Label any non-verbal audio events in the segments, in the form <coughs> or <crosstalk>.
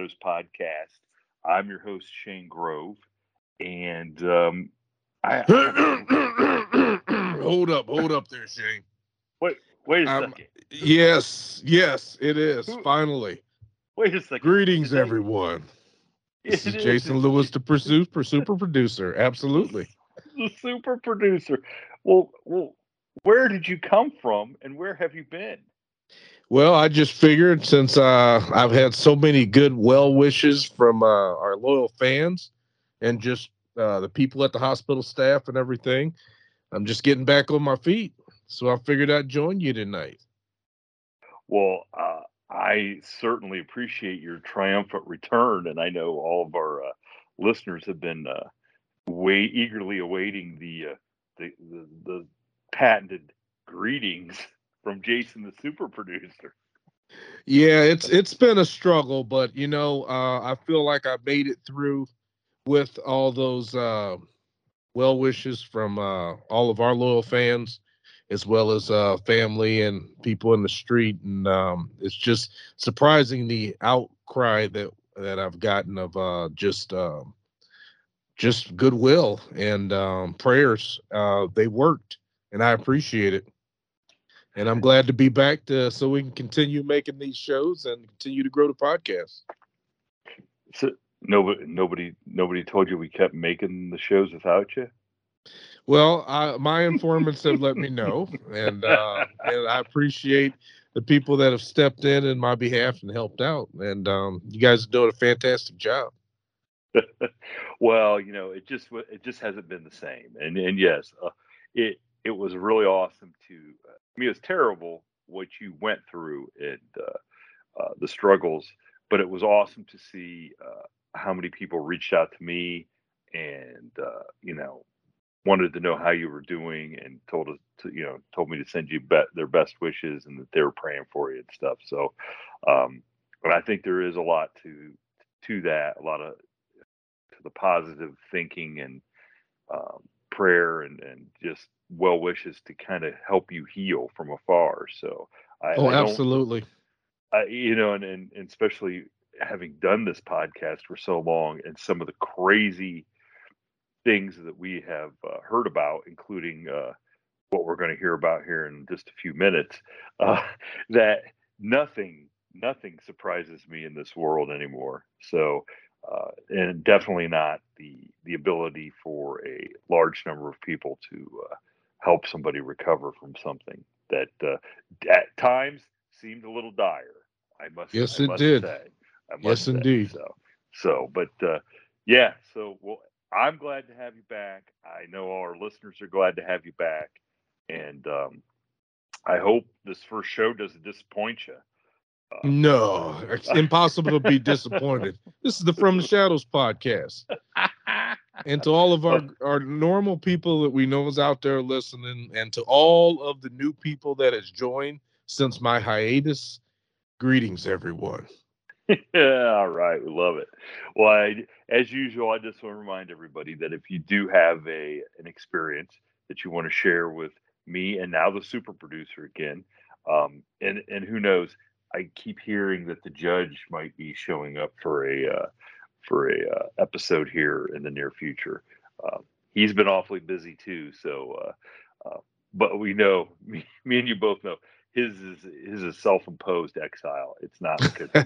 Shadows podcast. I'm your host, Shane Grove. And um, I. <coughs> hold up, hold up there, Shane. Wait, wait a Um, second. Yes, yes, it is. Who- Finally. Wait a second. Greetings, everyone. This It is Jason Lewis, the pursuit, super producer. Absolutely. the super producer. Well, well, where did you come from and where have you been? Well, I just figured since uh, I've had so many good well wishes from uh, our loyal fans and just uh, the people at the hospital staff and everything, I'm just getting back on my feet. So I figured I'd join you tonight. Well, uh, I certainly appreciate your triumphant return, and I know all of our uh, listeners have been uh, way eagerly awaiting the, the the the patented greetings from Jason, the super producer. Yeah, it's it's been a struggle, but you know, uh, I feel like I made it through with all those uh, well wishes from uh, all of our loyal fans, as well as uh, family and people in the street, and um, it's just surprising the outcry that that I've gotten of uh, just um, just goodwill and um, prayers. Uh, they worked, and I appreciate it and I'm glad to be back to so we can continue making these shows and continue to grow the podcast. So nobody, nobody, nobody told you we kept making the shows without you. Well, I, my <laughs> informants have let me know, and uh, <laughs> and I appreciate the people that have stepped in in my behalf and helped out. And um, you guys are doing a fantastic job. <laughs> well, you know, it just it just hasn't been the same. And and yes, uh, it it was really awesome to. Mean, it was terrible what you went through and uh, uh, the struggles, but it was awesome to see uh, how many people reached out to me and uh, you know wanted to know how you were doing and told us to you know told me to send you their best wishes and that they were praying for you and stuff. So, um, but I think there is a lot to to that, a lot of to the positive thinking and um, prayer and, and just well wishes to kind of help you heal from afar. So I, Oh, I absolutely. I, you know, and, and and especially having done this podcast for so long and some of the crazy things that we have uh, heard about, including uh, what we're going to hear about here in just a few minutes, uh, that nothing nothing surprises me in this world anymore. So, uh, and definitely not the the ability for a large number of people to help somebody recover from something that uh, at times seemed a little dire. I must. Yes, I it must did. Say. I must yes, say. indeed. So, so, but uh, yeah. So, well, I'm glad to have you back. I know our listeners are glad to have you back, and um, I hope this first show doesn't disappoint you. No, it's impossible to be disappointed. This is the From the Shadows podcast. and to all of our, our normal people that we know is out there listening, and to all of the new people that has joined since my hiatus, greetings, everyone. yeah, <laughs> all right, we love it. Well, I, as usual, I just want to remind everybody that if you do have a an experience that you want to share with me and now the super producer again, um, and and who knows, I keep hearing that the judge might be showing up for a uh, for a uh, episode here in the near future. Uh, he's been awfully busy too, so uh, uh, but we know <laughs> me, me and you both know his is his is self-imposed exile. It's not because <laughs>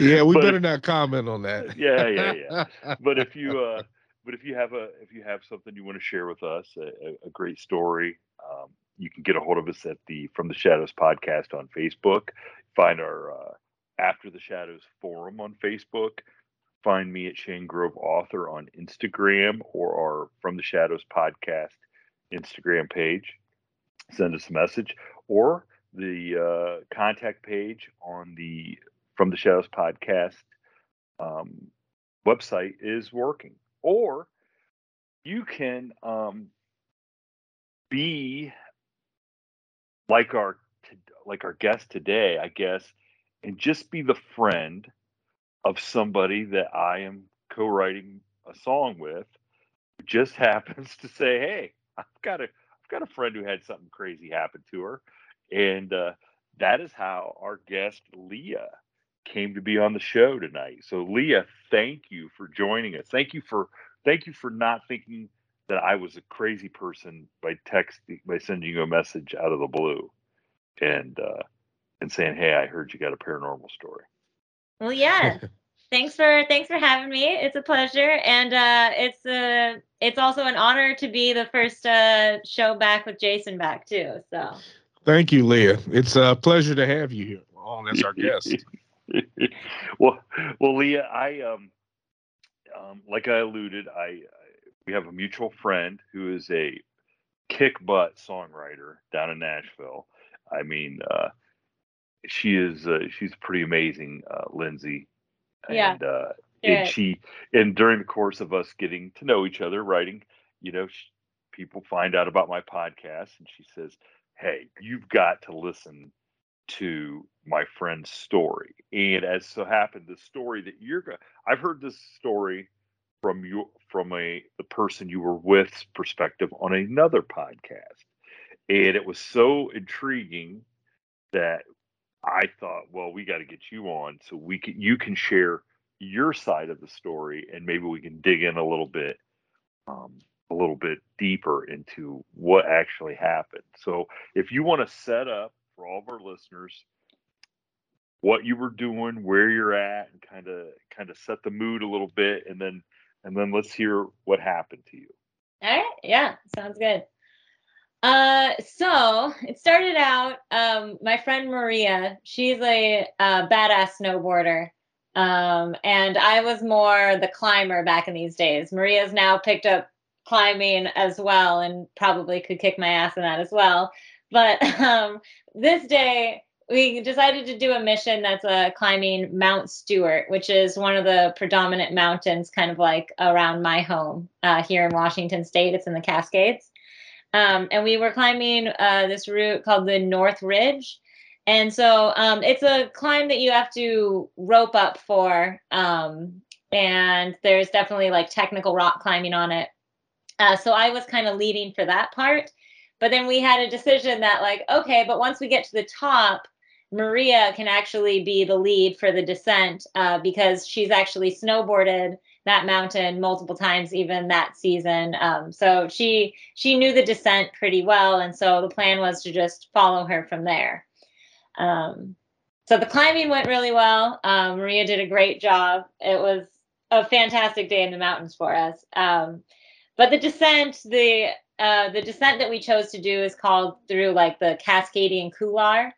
yeah, we <laughs> but better not comment on that. yeah, yeah, yeah. But if you uh, but if you have a if you have something you want to share with us, a, a great story, um, you can get a hold of us at the From the Shadows podcast on Facebook. Find our uh, After the Shadows forum on Facebook. Find me at Shane Grove Author on Instagram or our From the Shadows podcast Instagram page. Send us a message or the uh, contact page on the From the Shadows podcast um, website is working. Or you can um, be like our like our guest today, I guess, and just be the friend of somebody that I am co-writing a song with, who just <laughs> happens to say, "Hey, I've got a I've got a friend who had something crazy happen to her," and uh, that is how our guest Leah came to be on the show tonight. So Leah, thank you for joining us. Thank you for thank you for not thinking that I was a crazy person by texting by sending you a message out of the blue and uh, and saying, "Hey, I heard you got a paranormal story." Well, yeah. <laughs> thanks for thanks for having me. It's a pleasure, and uh, it's a uh, it's also an honor to be the first uh, show back with Jason back too. So. Thank you, Leah. It's a pleasure to have you here on as our guest. <laughs> well, well, Leah, I um, um, like I alluded, I, I we have a mutual friend who is a kick butt songwriter down in Nashville I mean, uh, she is uh, she's pretty amazing, uh, Lindsay. Yeah. And, uh, and she and during the course of us getting to know each other, writing, you know, she, people find out about my podcast, and she says, "Hey, you've got to listen to my friend's story." And as so happened, the story that you're going, I've heard this story from you from a the person you were with's perspective on another podcast and it was so intriguing that I thought, well, we got to get you on so we can you can share your side of the story, and maybe we can dig in a little bit, um, a little bit deeper into what actually happened. So, if you want to set up for all of our listeners what you were doing, where you're at, and kind of kind of set the mood a little bit, and then and then let's hear what happened to you. All right. Yeah, sounds good. Uh, so it started out. Um, my friend Maria, she's a, a badass snowboarder, um, and I was more the climber back in these days. Maria's now picked up climbing as well, and probably could kick my ass in that as well. But <laughs> um, this day, we decided to do a mission that's uh, climbing Mount Stuart, which is one of the predominant mountains, kind of like around my home uh, here in Washington State. It's in the Cascades. Um, and we were climbing uh, this route called the North Ridge. And so um, it's a climb that you have to rope up for. Um, and there's definitely like technical rock climbing on it. Uh, so I was kind of leading for that part. But then we had a decision that, like, okay, but once we get to the top, Maria can actually be the lead for the descent uh, because she's actually snowboarded that mountain multiple times even that season. Um, so she she knew the descent pretty well and so the plan was to just follow her from there. Um, so the climbing went really well. Um, maria did a great job. It was a fantastic day in the mountains for us. Um, but the descent, the uh, the descent that we chose to do is called through like the Cascadian Couloir,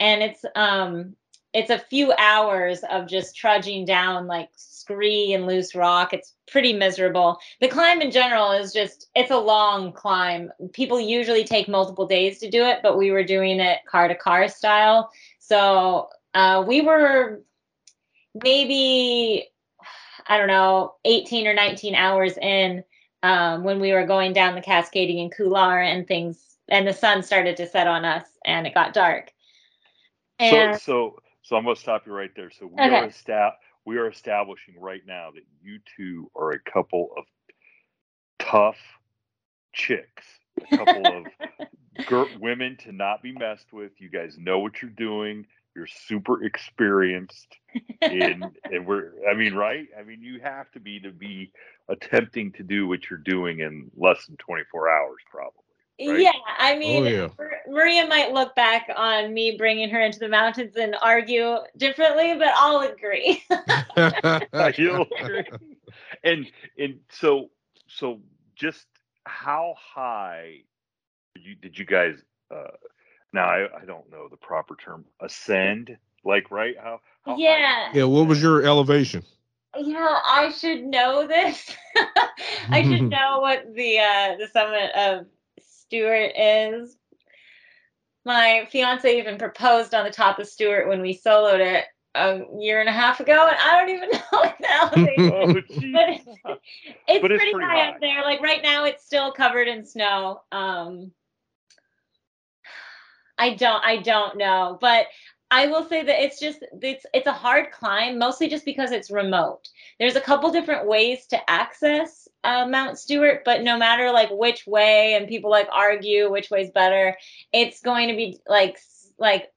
and it's um it's a few hours of just trudging down like scree and loose rock. It's pretty miserable. The climb in general is just it's a long climb. People usually take multiple days to do it, but we were doing it car to car style. So uh, we were maybe I don't know 18 or 19 hours in um, when we were going down the Cascadian Couloir and things, and the sun started to set on us, and it got dark. And, so, so so I'm going to stop you right there. So we okay. are esta- we are establishing right now that you two are a couple of tough chicks, a couple <laughs> of gir- women to not be messed with. You guys know what you're doing. You're super experienced in, <laughs> and we're. I mean, right? I mean, you have to be to be attempting to do what you're doing in less than 24 hours, probably. Right? Yeah, I mean, oh, yeah. Maria might look back on me bringing her into the mountains and argue differently, but I'll agree. <laughs> <laughs> You'll <laughs> agree. And and so so just how high did you did you guys? Uh, now I, I don't know the proper term. Ascend, like right? How? how yeah. Yeah. What was your elevation? Yeah, I should know this. I should know what the uh, the summit of Stuart is. My fiance even proposed on the top of Stuart when we soloed it a year and a half ago, and I don't even <laughs> know what the oh, but it's, it's, but it's pretty, pretty high, high up there. Like right now, it's still covered in snow. Um, I don't, I don't know, but I will say that it's just it's it's a hard climb, mostly just because it's remote. There's a couple different ways to access uh, Mount Stuart, but no matter like which way, and people like argue which way's better, it's going to be like like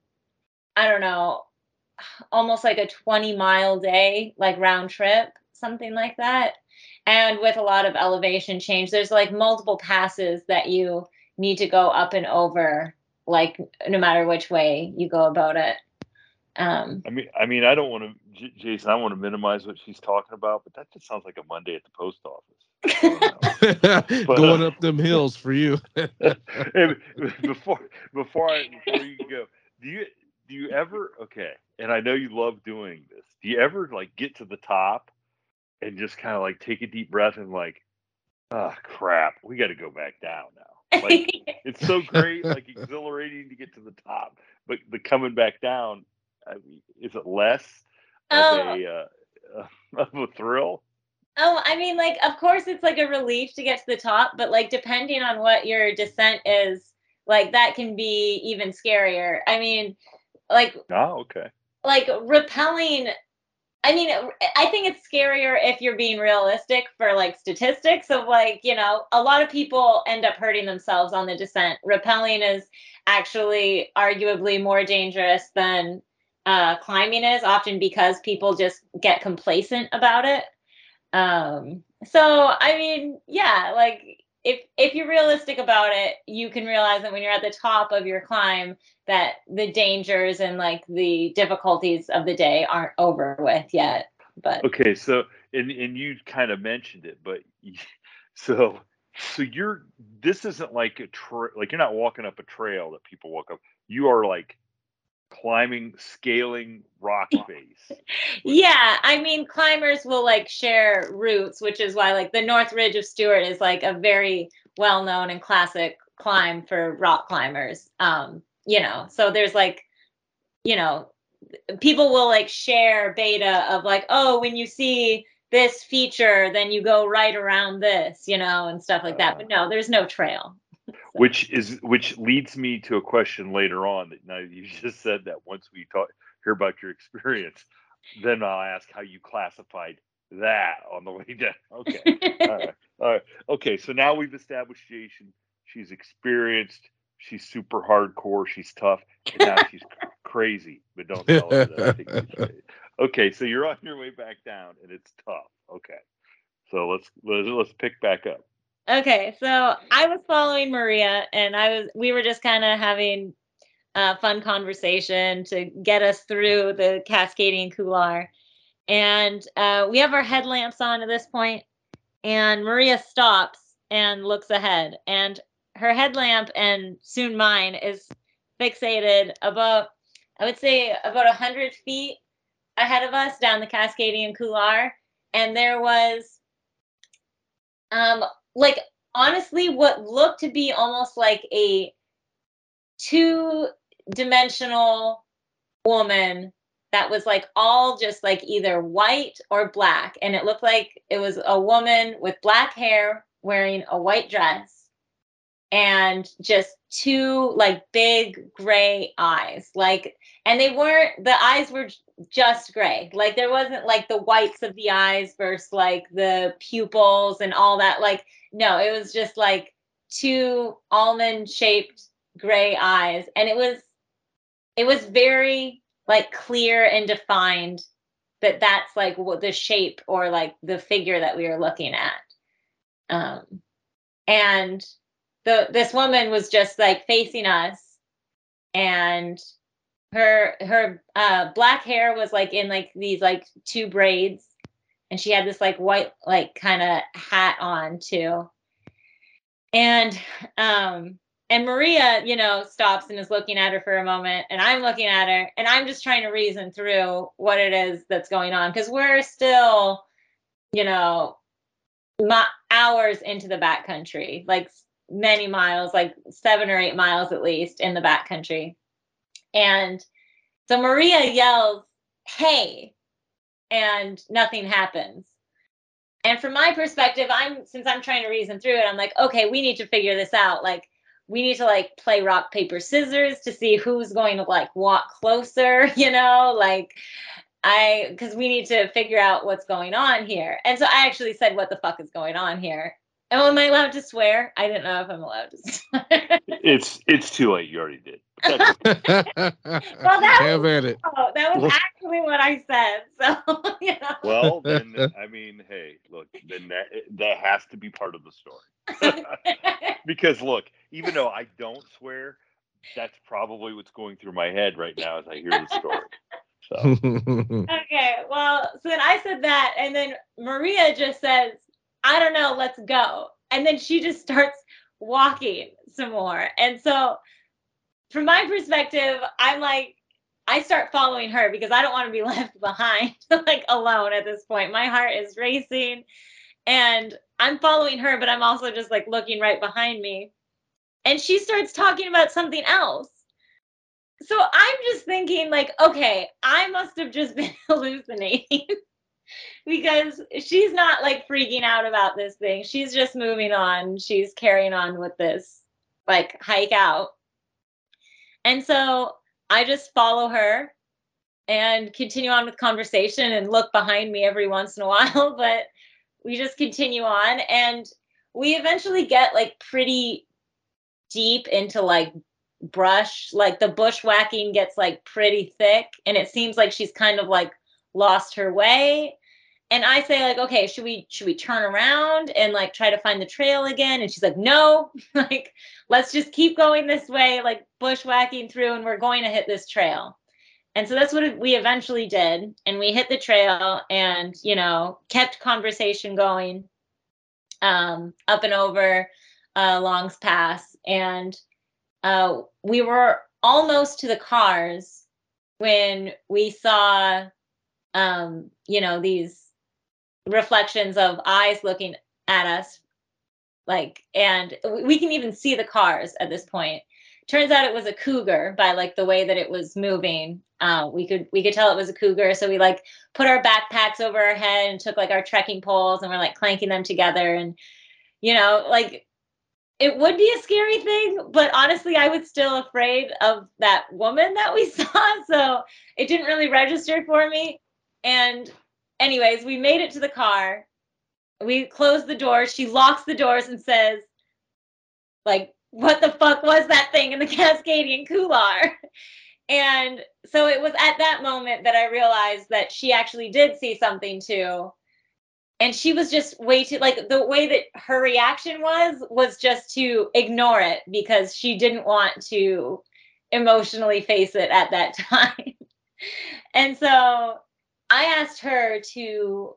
I don't know, almost like a 20 mile day, like round trip, something like that. And with a lot of elevation change, there's like multiple passes that you need to go up and over like no matter which way you go about it. Um, I mean, I mean, I don't want to, J- Jason. I want to minimize what she's talking about, but that just sounds like a Monday at the post office. <laughs> but, Going uh, up them hills for you. <laughs> before before I before you go, do you do you ever okay? And I know you love doing this. Do you ever like get to the top and just kind of like take a deep breath and like, oh crap, we got to go back down now. Like <laughs> it's so great, like exhilarating to get to the top, but the coming back down, I mean, is it less oh. of a uh, of a thrill? Oh, I mean, like, of course, it's like a relief to get to the top, but like, depending on what your descent is, like, that can be even scarier. I mean, like, oh, okay, like rappelling I mean, I think it's scarier if you're being realistic for like statistics of like, you know, a lot of people end up hurting themselves on the descent. Rappelling is actually arguably more dangerous than uh, climbing is, often because people just get complacent about it. Um, so, I mean, yeah, like if if you're realistic about it, you can realize that when you're at the top of your climb, that the dangers and like the difficulties of the day aren't over with yet. But okay, so and and you kind of mentioned it, but <laughs> so so you're this isn't like a tra- like you're not walking up a trail that people walk up. You are like climbing, scaling rock <laughs> face. yeah, I mean, climbers will like share routes, which is why like the North Ridge of Stuart is like a very well known and classic climb for rock climbers. Um, you know, so there's like, you know, people will like share beta of like, oh, when you see this feature, then you go right around this, you know, and stuff like that. But no, there's no trail which is which leads me to a question later on that now you <laughs> just said that once we talk hear about your experience then i'll ask how you classified that on the <laughs> way down. Okay. <laughs> All right. All right. Okay. So now we've established jason. She's experienced. She's super hardcore. She's tough. And now she's crazy. But don't tell her that okay. So you're on your way back down and it's tough. Okay. So let's let's, let's pick back up Okay, so I was following Maria, and I was we were just kind of having a fun conversation to get us through the Cascadian Couloir, and uh, we have our headlamps on at this point, and Maria stops and looks ahead. And her headlamp and soon mine is fixated about, I would say, about 100 feet ahead of us down the Cascadian Couloir. And there was, um, like, honestly, what looked to be almost like a two dimensional woman that was like all just like either white or black. And it looked like it was a woman with black hair wearing a white dress and just two like big gray eyes. Like, and they weren't, the eyes were just gray. Like, there wasn't like the whites of the eyes versus like the pupils and all that. Like, no, it was just like two almond shaped gray eyes. And it was, it was very like clear and defined that that's like what the shape or like the figure that we were looking at um and the this woman was just like facing us. And her her uh black hair was like in like these like two braids. And she had this like white like kind of hat on too. And um and Maria, you know, stops and is looking at her for a moment, and I'm looking at her, and I'm just trying to reason through what it is that's going on. Because we're still, you know, my, hours into the backcountry, like many miles, like seven or eight miles at least in the backcountry. And so Maria yells, Hey, and nothing happens. And from my perspective, I'm since I'm trying to reason through it, I'm like, okay, we need to figure this out. Like, we need to like play rock paper scissors to see who's going to like walk closer <laughs> you know like i because we need to figure out what's going on here and so i actually said what the fuck is going on here oh am i allowed to swear? I didn't know if i'm allowed to swear. <laughs> It's it's too late. You already did. <laughs> Well that Have was, at it. oh, that was actually what i said <laughs> so you know. well then i mean hey look then that that has to be part of the story. Because look even though I don't swear, that's probably what's going through my head right now as I hear the story. So. Okay, well, so then I said that, and then Maria just says, I don't know, let's go. And then she just starts walking some more. And so, from my perspective, I'm like, I start following her because I don't want to be <laughs> left behind, like alone at this point. My heart is racing and I'm following her, but I'm also just like looking right behind me and she starts talking about something else. So I'm just thinking, like, okay, I must have just <laughs> been hallucinating because she's not like freaking out about this thing. She's just moving on. She's carrying on with this like hike out. And so I just follow her and continue on with conversation and look behind me every once in a <laughs> while, but we just continue on and we eventually get like pretty deep into like brush like the bushwhacking gets like pretty thick and it seems like she's kind of like lost her way. And i say like okay should we should we turn around and like try to find the trail again? And she's like no <laughs> like let's just keep going this way like bushwhacking through and we're going to hit this trail. And so that's what we eventually did. And we hit the trail and you know kept conversation going um up and over uh longs pass. And uh, we were almost to the cars when we saw um, you know these reflections of eyes looking at us like and we can even see the cars at this point turns out it was a cougar by like the way that it was moving uh, we could we could tell it was a cougar so we like put our backpacks over our head and took like our trekking poles and we're like clanking them together and you know like it would be a scary thing, but honestly, I was still afraid of that woman that we <laughs> saw. So it didn't really register for me. And, anyways, we made it to the car. We closed the doors. She locks the doors and says, like, what the fuck was that thing in the <laughs> Cascadian Couloir? And so it was at that moment that I realized that she actually did see something too and she was just way too like the way that her reaction was was just to ignore it because she didn't want to emotionally face it at that <laughs> time and so i asked her to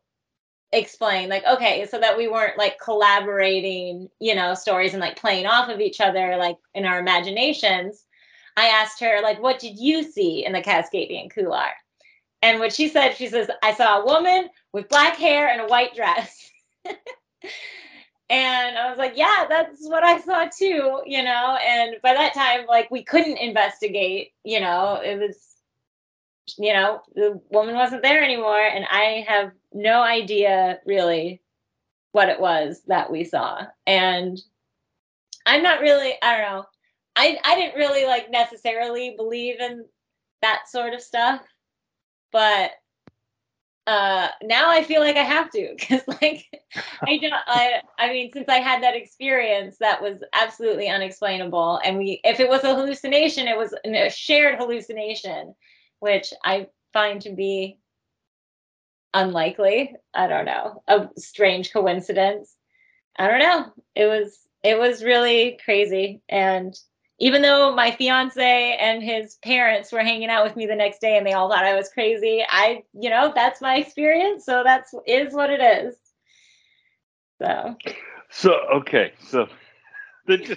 explain like okay so that we weren't like collaborating you know stories and like playing off of each other like in our imaginations. I asked her like what did you see in the cascadian couloir? And what she said she says i saw a woman with black hair and a white dress. <laughs> And i was like yeah that's what i saw too you know? And by that time like we couldn't investigate you know? It was you know, the woman wasn't there anymore. And I have no idea really what it was that we saw. And I'm not really, I don't know. I, I didn't really like necessarily believe in that sort of stuff. But uh now I feel like I have to <laughs> because like I don't <laughs> I I mean since I had that experience that was absolutely unexplainable and we if it was a hallucination it was a shared hallucination which I find to be unlikely. I don't know, a strange coincidence. I don't know. It was it was really crazy and even though my fiance and his parents were hanging out with me the next day and they all thought I was crazy, I, you know, that's my experience, so that's is what it is. So So okay, so just,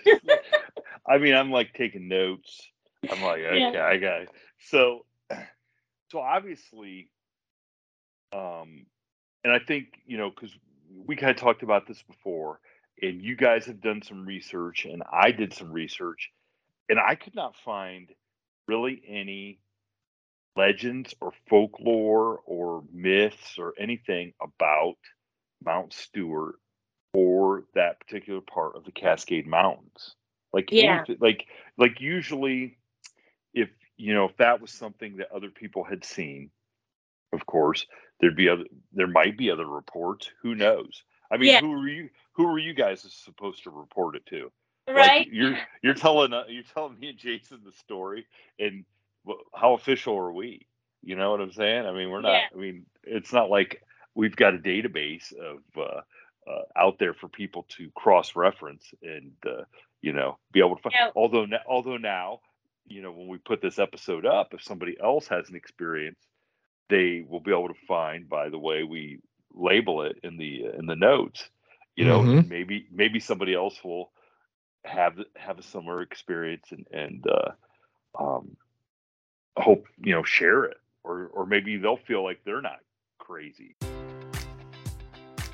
<laughs> I mean, I'm like taking notes. I'm like, okay, yeah. I got it. So so obviously, um, and I think you know because we kind of talked about this before, and you guys have done some research, and I did some research, and I could not find really any legends or folklore or myths or anything about Mount Stuart or that particular part of the Cascade Mountains. Like yeah. Anything, like like usually you know, if that was something that other people had seen, of course, there'd be other there might be other reports. Who knows? I mean, yeah. who are you who are you guys supposed to report it to? Right. Like you're you're telling uh, you're telling me and Jason the story and how official are we? You know what I'm saying? I mean, we're not yeah. I mean, it's not like we've got a database of uh, uh, out there for people to cross reference and uh, you know be able to find. Yeah. Although although now you know, when we put this episode up, if somebody else has an experience, they will be able to find by the way we label it in the in the notes. You know, mm-hmm. maybe maybe somebody else will have have a similar experience and and uh, um, hope you know share it, or or maybe they'll feel like they're not crazy.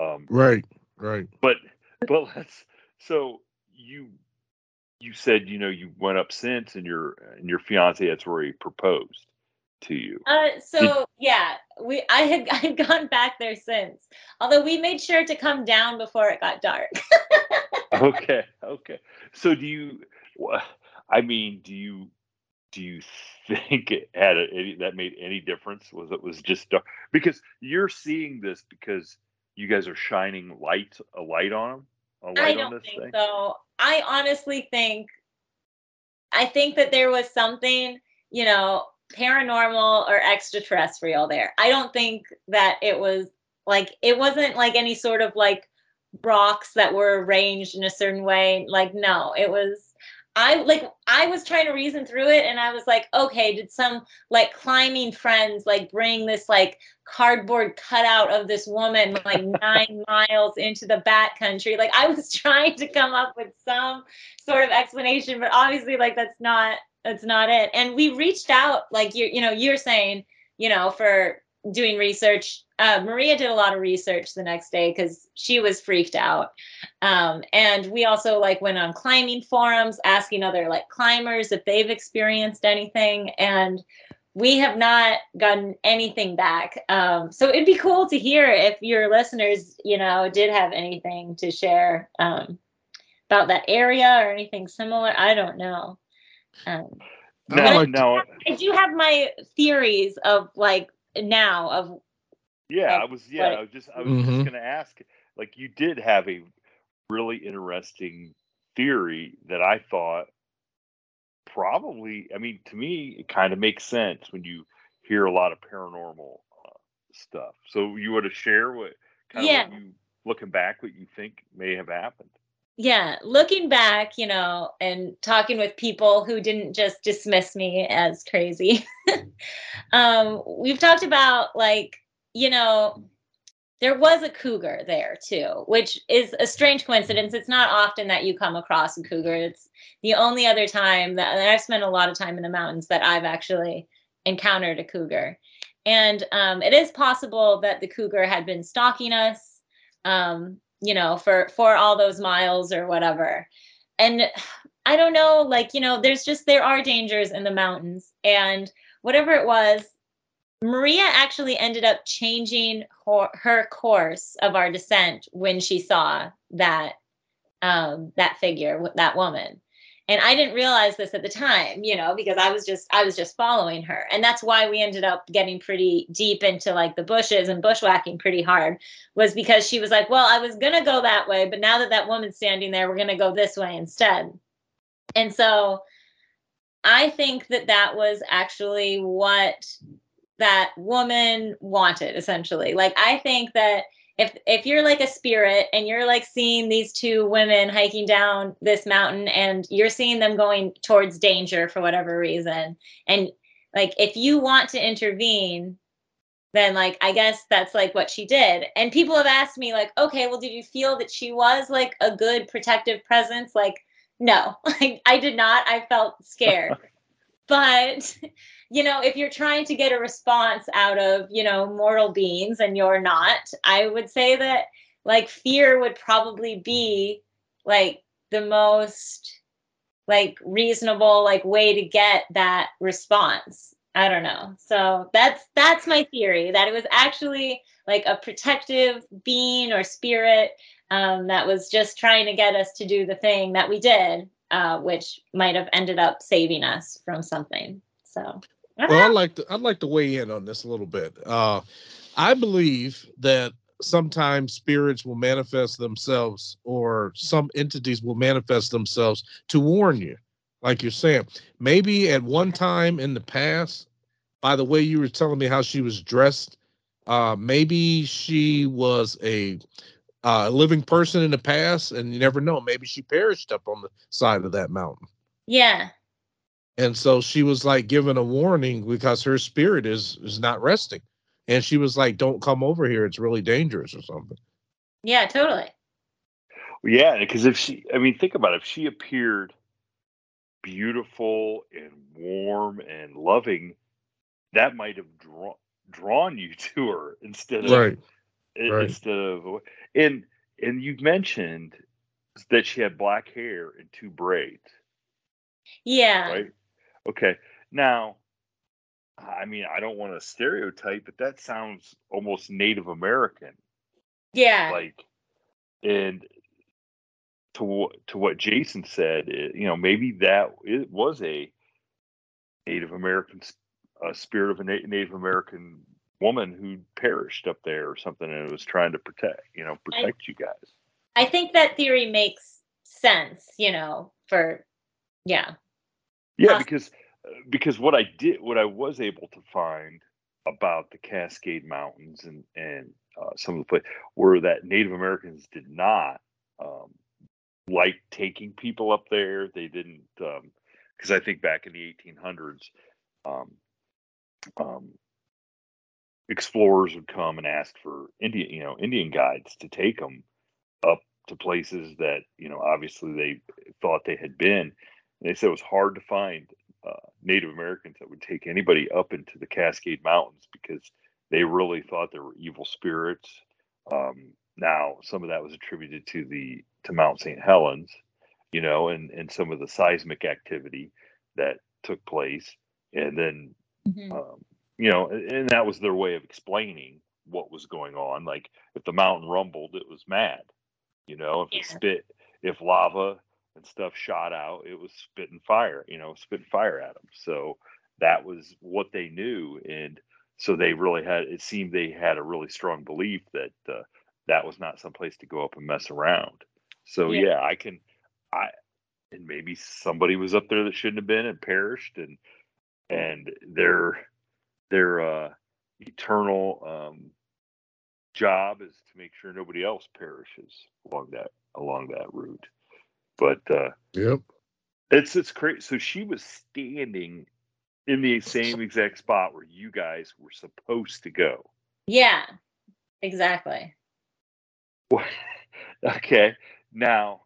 Um, right, right. But but let's. So you you said you know you went up since, and your and your fiance that's where he proposed to you. Uh, so Did, yeah, we I had <laughs> I had gone back there since. Although we made sure to come down before it got dark. <laughs> okay, okay. So do you? I mean, do you do you think it had a, any, that made any difference? Was it was just dark? Because you're seeing this because you guys are shining light a light on them? Light I don't think thing? so. I honestly think I think that there was something, you know, paranormal or extraterrestrial there. I don't think that it was like it wasn't like any sort of like rocks that were arranged in a certain way. Like no, it was I like I was trying to reason through it and I was like, okay, did some like climbing friends like bring this like cardboard cutout of this woman like <laughs> nine miles into the bat country? Like I was <laughs> trying to come up with some sort of explanation, but obviously like that's not that's not it. And we reached out, like you you know, you're saying, you know, for doing research. Uh, Maria did a lot of research the next day because she was freaked out. Um, and we also like went on climbing forums asking other like climbers if they've experienced anything. And we have not gotten anything back. Um, so it'd be cool to hear if your listeners, you know, did have anything to share um, about that area or anything similar. I don't know. Um, no, I, no. I do have my theories of like now of yeah i was yeah i was just i was mm-hmm. just gonna ask like you did have a really interesting theory that i thought probably i mean to me it kind of makes sense when you hear a lot of paranormal uh, stuff so you want to share what kind yeah. of what you looking back what you think may have happened yeah looking back you know and talking with people who didn't just dismiss me as crazy <laughs> um we've talked about like you know there was a cougar there too which is a strange coincidence. It's not often that you come across a cougar. It's the only other time that i've spent a lot of time in the mountains that i've actually encountered a cougar. And um, it is possible that the cougar had been stalking us um, you know, for for all those miles or whatever. And I don't know, like, you know, there's just there are dangers in the mountains. And whatever it was, Maria actually ended up changing her, her course of our descent when she saw that um that figure, that woman. And i didn't realize this at the time you know because i was just i was just following her. And that's why we ended up getting pretty deep into like the bushes and bushwhacking pretty hard was because she was like well i was to go that way but now that that woman's standing there we're to go this way instead. And so i think that that was actually what that woman wanted essentially. Like i think that if if you're like a spirit and you're like seeing these two women hiking down this mountain and you're seeing them going towards danger for whatever reason and like if you want to intervene then like i guess that's like what she did. And people have asked me like okay well did you feel that she was like a good protective presence? Like no. <laughs> Like i did not. I felt scared. <laughs> But you know, if you're trying to get a response out of, you know, mortal beings and you're not, I would say that like fear would probably be like the most like reasonable like way to get that response. I don't know. So that's that's my theory that it was actually like a protective being or spirit um, that was just trying to get us to do the thing that we did, uh, which might have ended up saving us from something. So well, I'd like to I'd like to weigh in on this a little bit. Uh, I believe that sometimes spirits will manifest themselves, or some entities will manifest themselves to warn you, like you're saying. Maybe at one time in the past, by the way you were telling me how she was dressed, uh, maybe she was a uh, living person in the past, and you never know. Maybe she perished up on the side of that mountain. Yeah, and so she was like given a warning because her spirit is is not resting. And she was like don't come over here. It's really dangerous or something. Yeah totally. Yeah because if she i mean think about it. If she appeared beautiful and warm and loving that might have drawn drawn you <laughs> to her instead of right. right. instead of and and you mentioned that she had black hair and two braids. Yeah. Right Okay. Now, I mean, I don't want to stereotype, but that sounds almost Native American. Yeah. Like, and to to what Jason said, it, you know, maybe that it was a Native American a spirit of a Na- Native American woman who perished up there or something, and was trying to protect, you know, protect I, you guys. I think that theory makes sense, you know, for yeah, yeah, because because what I did, what I was able to find about the Cascade Mountains and and uh, some of the places were that Native Americans did not um, like taking people up there. They didn't because um, I think back in the 1800s, um, um, explorers would come and ask for Indian, you know, Indian guides to take them up to places that you know obviously they thought they had been. And they said it was hard to find uh, Native Americans that would take anybody up into the Cascade Mountains because they really thought there were evil spirits. Um, now, some of that was attributed to the to Mount St. Helens, you know, and and some of the seismic activity that took place, and then, mm-hmm. um, you know, and that was their way of explaining what was going on. Like if the mountain rumbled, it was mad, you know. If yeah. it spit, if lava and stuff shot out, it was spitting fire, you know, spitting fire at them. So that was what they knew, and so they really had. It seemed they had a really strong belief that uh, that was not some place to go up and mess around. So yeah. yeah, I can, I, and maybe somebody was up there that shouldn't have been and perished, and and their their uh, eternal um, job is to make sure nobody else perishes along that along that route. But uh, yep, it's it's crazy. So she was standing in the same exact spot where you guys were supposed to go. Yeah, exactly. <laughs> okay, now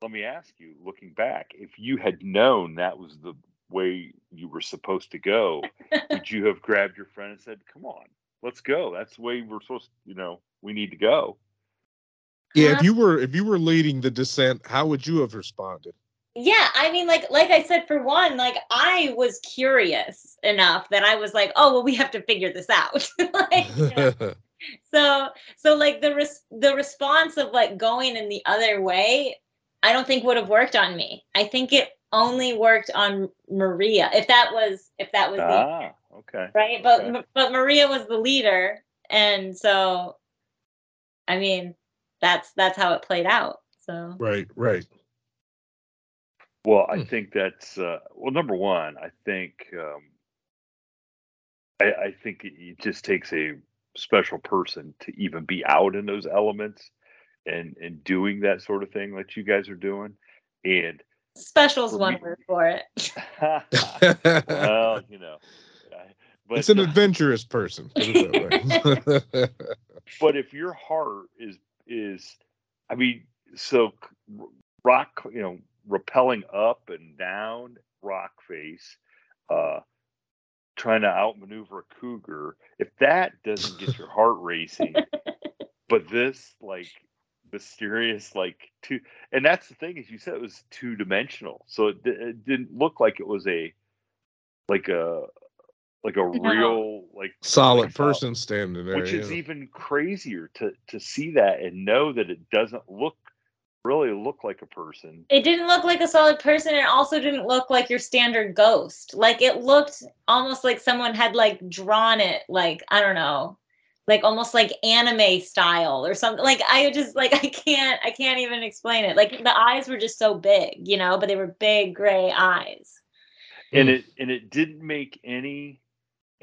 let me ask you, looking back, if you had known that was the way you were supposed to go, <laughs> would you have grabbed your friend and said, "Come on, let's go. That's the way we're supposed. To, you know, we need to go." Yeah, if you were if you were leading the descent, how would you have responded? Yeah, I mean, like like I said, for one, like I was curious enough that I was like, oh well, we have to figure this out. <laughs> like, <laughs> so so like the res- the response of like going in the other way, I don't think would have worked on me. I think it only worked on Maria. If that was if that was ah, the, okay, right. But okay. but Maria was the leader, and so I mean that's that's how it played out. So right, right. Well, I hmm. think that's uh, well. Number one, I think um, I, I think it just takes a special person to even be out in those elements and and doing that sort of thing that you guys are doing. And special's one word for it. <laughs> <laughs> well, you know, but it's an adventurous person. <laughs> but if your heart is is, I mean, so rock, you know, rappelling up and down rock face, uh, trying to outmaneuver a cougar. If that doesn't get your heart racing, <laughs> but this like mysterious like two and that's the thing is you said it was two dimensional so it, it, didn't look like it was a like a like a no. real like solid like person standing there which is even crazier to to see that and know that it doesn't look really look like a person. It didn't look like a solid person. It also didn't look like your standard ghost. Like it looked almost like someone had like drawn it, like, I don't know, like almost like anime style or something. Like I just like I can't I can't even explain it. Like the eyes were just so big, you know, but they were big gray eyes. And hmm. it and it didn't make any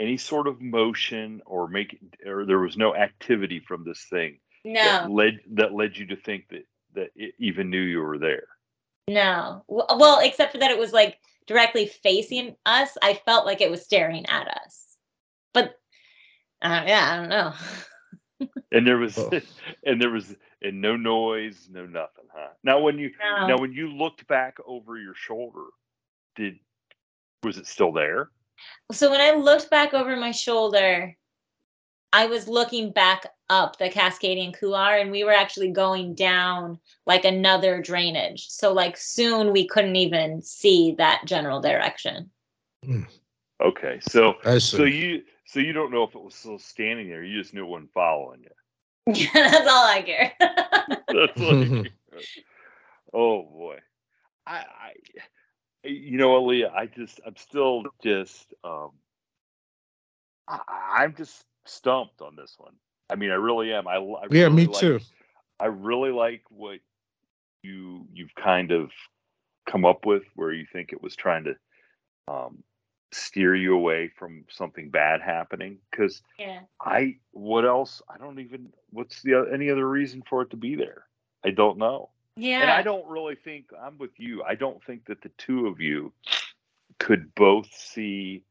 any sort of motion or make or there was no activity from this thing no that led that led you to think that that it even knew you were there. No. Well, except for that it was like directly facing us. I felt like it was staring at us. But uh, yeah, I don't know. <laughs> and there was oh. <laughs> and there was and no noise, no nothing, huh? Now when you no. now when you looked back over your shoulder, did was it still there? So when I looked back over my shoulder, I was looking back up the Cascadian Couloir and we were actually going down like another drainage. So like soon we couldn't even see that general direction. Hmm. Okay. So so you so you don't know if it was still standing there. You just knew it wasn't following you. Yeah, <laughs> that's all I care. <laughs> that's all <laughs> care. Oh boy. I, I you know, Aaliyah, I just I'm still just um I, I'm just stumped on this one. I mean, I really am. I, I yeah, really me like, too. I really like what you you've kind of come up with, where you think it was trying to um, steer you away from something bad happening because Yeah. I what else I don't even what's the any other reason for it to be there I don't know Yeah. and I don't really think I'm with you I don't think that the two of you could both see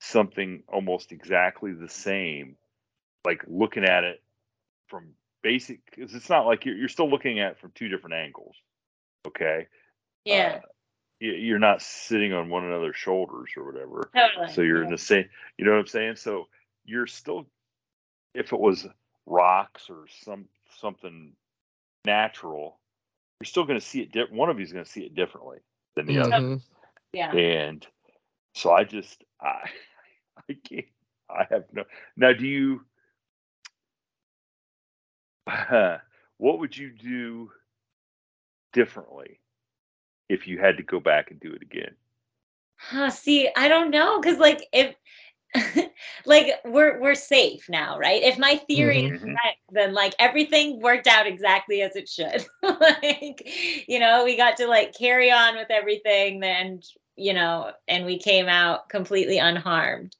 something almost exactly the same like looking at it from basic because it's not like you're, you're still looking at it from two different angles okay yeah. uh, you're not sitting on one another's shoulders or whatever totally. so you're in the same you know what i'm saying so you're still if it was rocks or some something natural you're still going to see it di- one of you's going to see it differently than the other Mhm. Yeah. and so i just <laughs> i i can't i have no now do you <sighs> what would you do differently if you had to go back and do it again Huh, see, I don't know, because like if <laughs> like we're we're safe now, right? If my theory is Mhm. correct, then like everything worked out exactly as it should. <laughs> like, you know, we got to like carry on with everything, then you know, and we came out completely unharmed.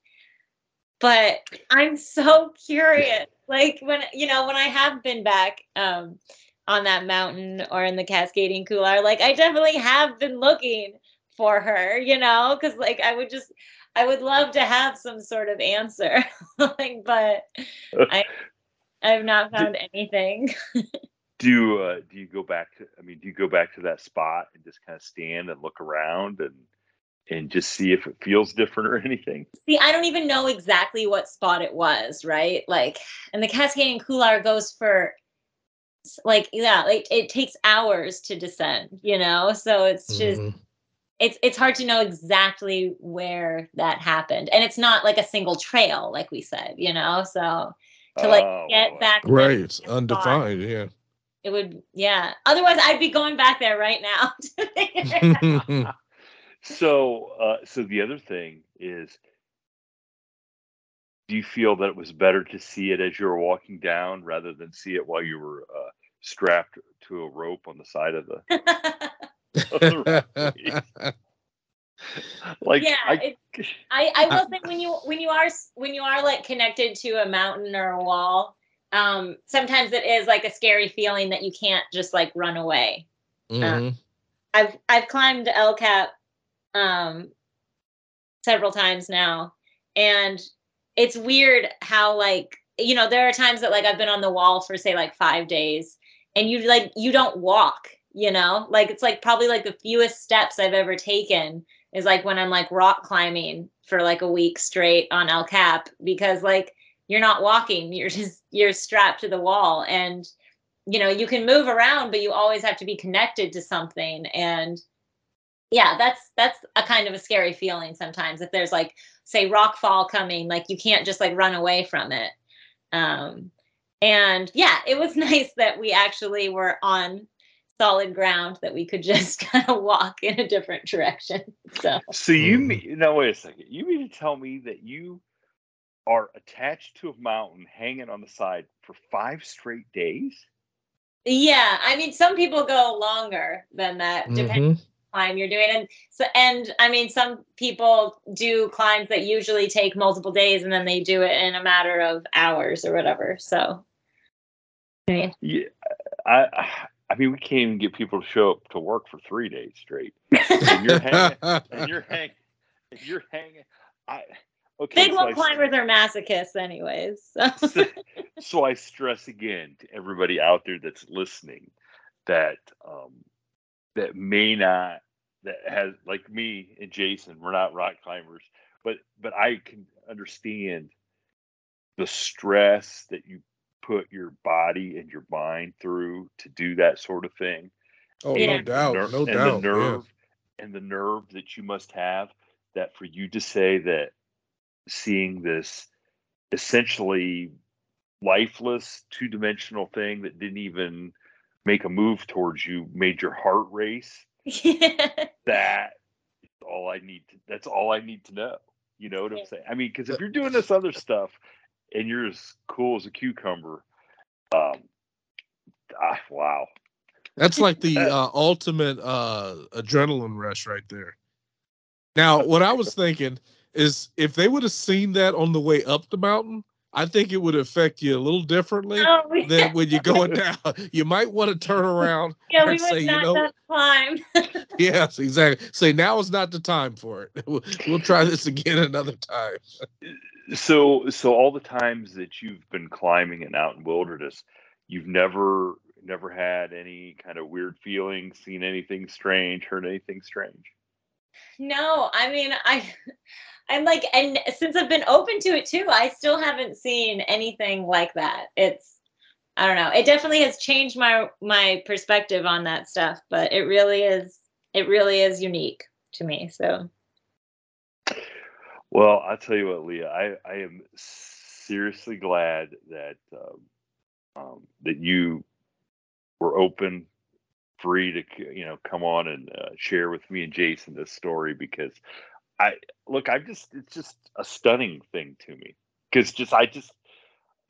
But I'm so curious. Like when you know, when I have been back um on that mountain or in the Cascadian Couloir, like I definitely have been looking for her, you know, because like I would just I would love to have some sort of answer. <laughs> like, but <laughs> I I've not found anything. <laughs> do you uh, do you go back to i mean do you go back to that spot and just kind of stand and look around and and just see if it feels different or anything See, I don't even know exactly what spot it was, right? Like, and the Cascadian Couloir goes for like yeah, like it takes hours to descend, you know? So it's just Mhm. It's it's hard to know exactly where that happened. And it's not like a single trail, like we said, you know? So to like Oh, get boy. back there, Right. It's spot. undefined. Yeah. it would yeah. Otherwise I'd be going back there right now. to figure it out. so uh so the other thing is do you feel that it was better to see it as you were walking down rather than see it while you were uh, strapped to a rope on the side of the, of the rock? <laughs> like yeah, I, it, <laughs> I I will say when you when you are when you are like connected to a mountain or a wall, um, sometimes it is like a scary feeling that you can't just like run away. Mhm. I've I've climbed El Cap um several times now and it's weird how like you know there are times that like I've been on the wall for say like 5 days and you like you don't walk, you know? Like it's like probably like the fewest steps I've ever taken is like when I'm like rock climbing for like a week straight on El Cap because like you're not walking, <laughs> you're just you're strapped to the wall and you know you can move around but you always have to be connected to something and yeah that's that's a kind of a scary feeling sometimes if there's like say rock fall coming like you can't just like run away from it um and yeah it was <laughs> nice that we actually were on solid ground that we could just <laughs> kind of walk in a different direction so so you Mhm. mean no wait a second you mean to tell me that you are attached to a mountain hanging on the side for five straight days yeah i mean some people go longer than that depending Mhm. climb you're doing and so and i mean some people do climbs that usually take multiple days and then they do it in a matter of hours or whatever so I mean, Yeah, I I mean we can't even get people to show up to work for three days straight, <laughs> and you're hanging, and you're <laughs> hanging, and you're hanging. I okay. big so wall I, climbers are masochists anyways so. <laughs> so, so I stress again to everybody out there that's listening that um, that may not that has like me and Jason, we're not rock climbers, but but I can understand the stress that you put your body and your mind through to do that sort of thing. Oh, Yeah. no And the doubt. ner- No and doubt. the yeah. nerve and the nerve that you must have that for you to say that seeing this essentially lifeless two-dimensional thing that didn't even make a move towards you made your heart race <laughs> that is all i need to that's all i need to know you know what i'm saying i mean because if you're doing this other stuff and you're as cool as a cucumber um ah, wow That's like the <laughs> uh, ultimate uh, adrenaline rush right there. Now, what I was thinking is if they would have seen that on the way up the mountain, I think it would affect you a little differently Oh, we- than <laughs> when you're going down. You might want to turn around. <laughs> yeah, we and say, would you not know- have climb. Yes, exactly. Say now is not the time for it. We'll, we'll try this again another time. So, so all the times that you've been climbing and out in wilderness, you've never, never had any kind of weird feelings, seen anything strange, heard anything strange. No, I mean, I, <laughs> I'm like, and since I've been open to it too, I still haven't seen anything like that. It's, I don't know. It definitely has changed my my perspective on that stuff, but it really is, it really is unique to me. So Well, I'll tell you what, Leah, I, I am seriously glad that um, um, that you were open, free to you know come on and uh, share with me and Jason this story because I look, I'm just it's just a stunning thing to me because just I just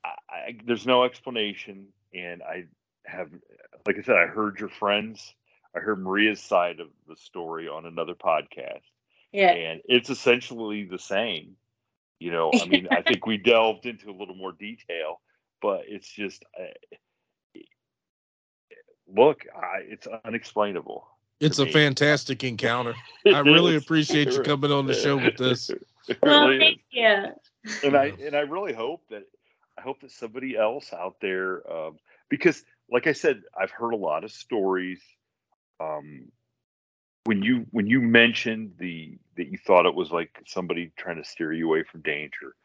I, I, there's no explanation and I have like I said I heard your friends I heard Maria's side of the story on another podcast yeah, and it's essentially the same. You know, I mean, I think <laughs> we delved into a little more detail, but it's just uh, look, I, it's unexplainable. It's a me. fantastic encounter. <laughs> I really is. appreciate you coming on the show with this. <laughs> Well, really thank you. and I and I really hope that I hope that somebody else out there, um, because like I said, I've heard a lot of stories. Um, when you when you mentioned the that you thought it was like somebody trying to steer you away from danger,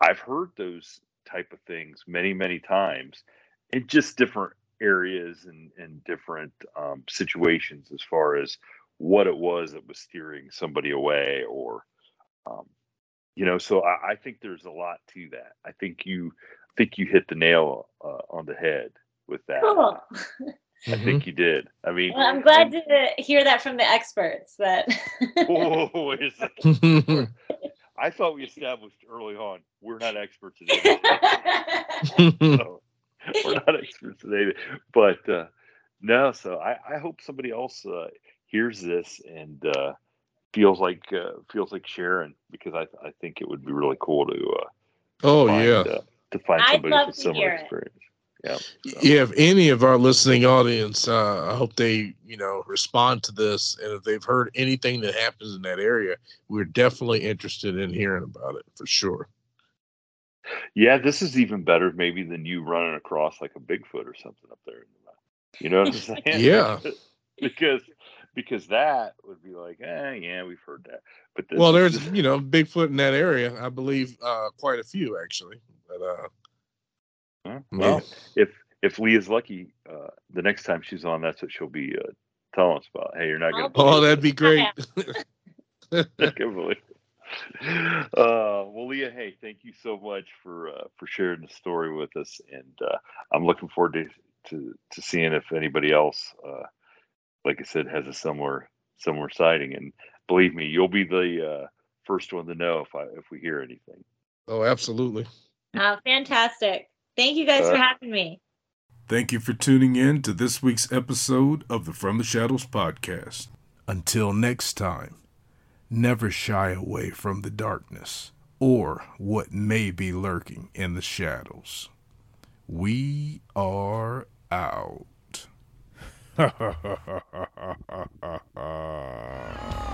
I've heard those type of things many many times in just different areas and and different um, situations as far as what it was that was steering somebody away or um, you know so I, I think there's a lot to that i think you I think you hit the nail uh, on the head with that Cool. <laughs> i Mhm. think you did i mean Well, I'm glad to hear that from the experts. That <laughs> Whoa, wait a second. <laughs> I thought we established early on we're not experts in anything <laughs> so we're not experts in anything but uh no so i i hope somebody else uh hears this and uh feels like uh, feels like sharing because I I think it would be really cool to uh, oh find, yeah. uh, to find somebody with similar experience. it. Experience. Yeah. so. If any of our listening audience, uh, I hope they, you know, respond to this, and if they've heard anything that happens in that area, we're definitely interested in hearing about it for sure. Yeah, this is even better maybe than you running across like a Bigfoot or something up there. in the mountain. You know what I'm <laughs> saying? Yeah. <laughs> because because that would be like, eh, yeah, we've heard that. But this Well, there's, you know, Bigfoot in that area. I believe uh, quite a few actually. But uh, Huh? Yeah. Well, if if is lucky, uh, the next time she's on, that's what she'll be uh, telling us about. Hey, you're not gonna. Oh, that'd be great. <laughs> I can't believe. Uh, well, Leah, hey, thank you so much for uh, for sharing the story with us, and uh, I'm looking forward to, to to seeing if anybody else, uh, like I said, has a similar similar sighting. And believe me, you'll be the uh, first one to know if I if we hear anything. oh, absolutely. oh, fantastic! Thank you guys for having me. Thank you for tuning in to this week's episode of the From the Shadows podcast. Until next time, never shy away from the darkness or what may be lurking in the shadows. We are out. <laughs>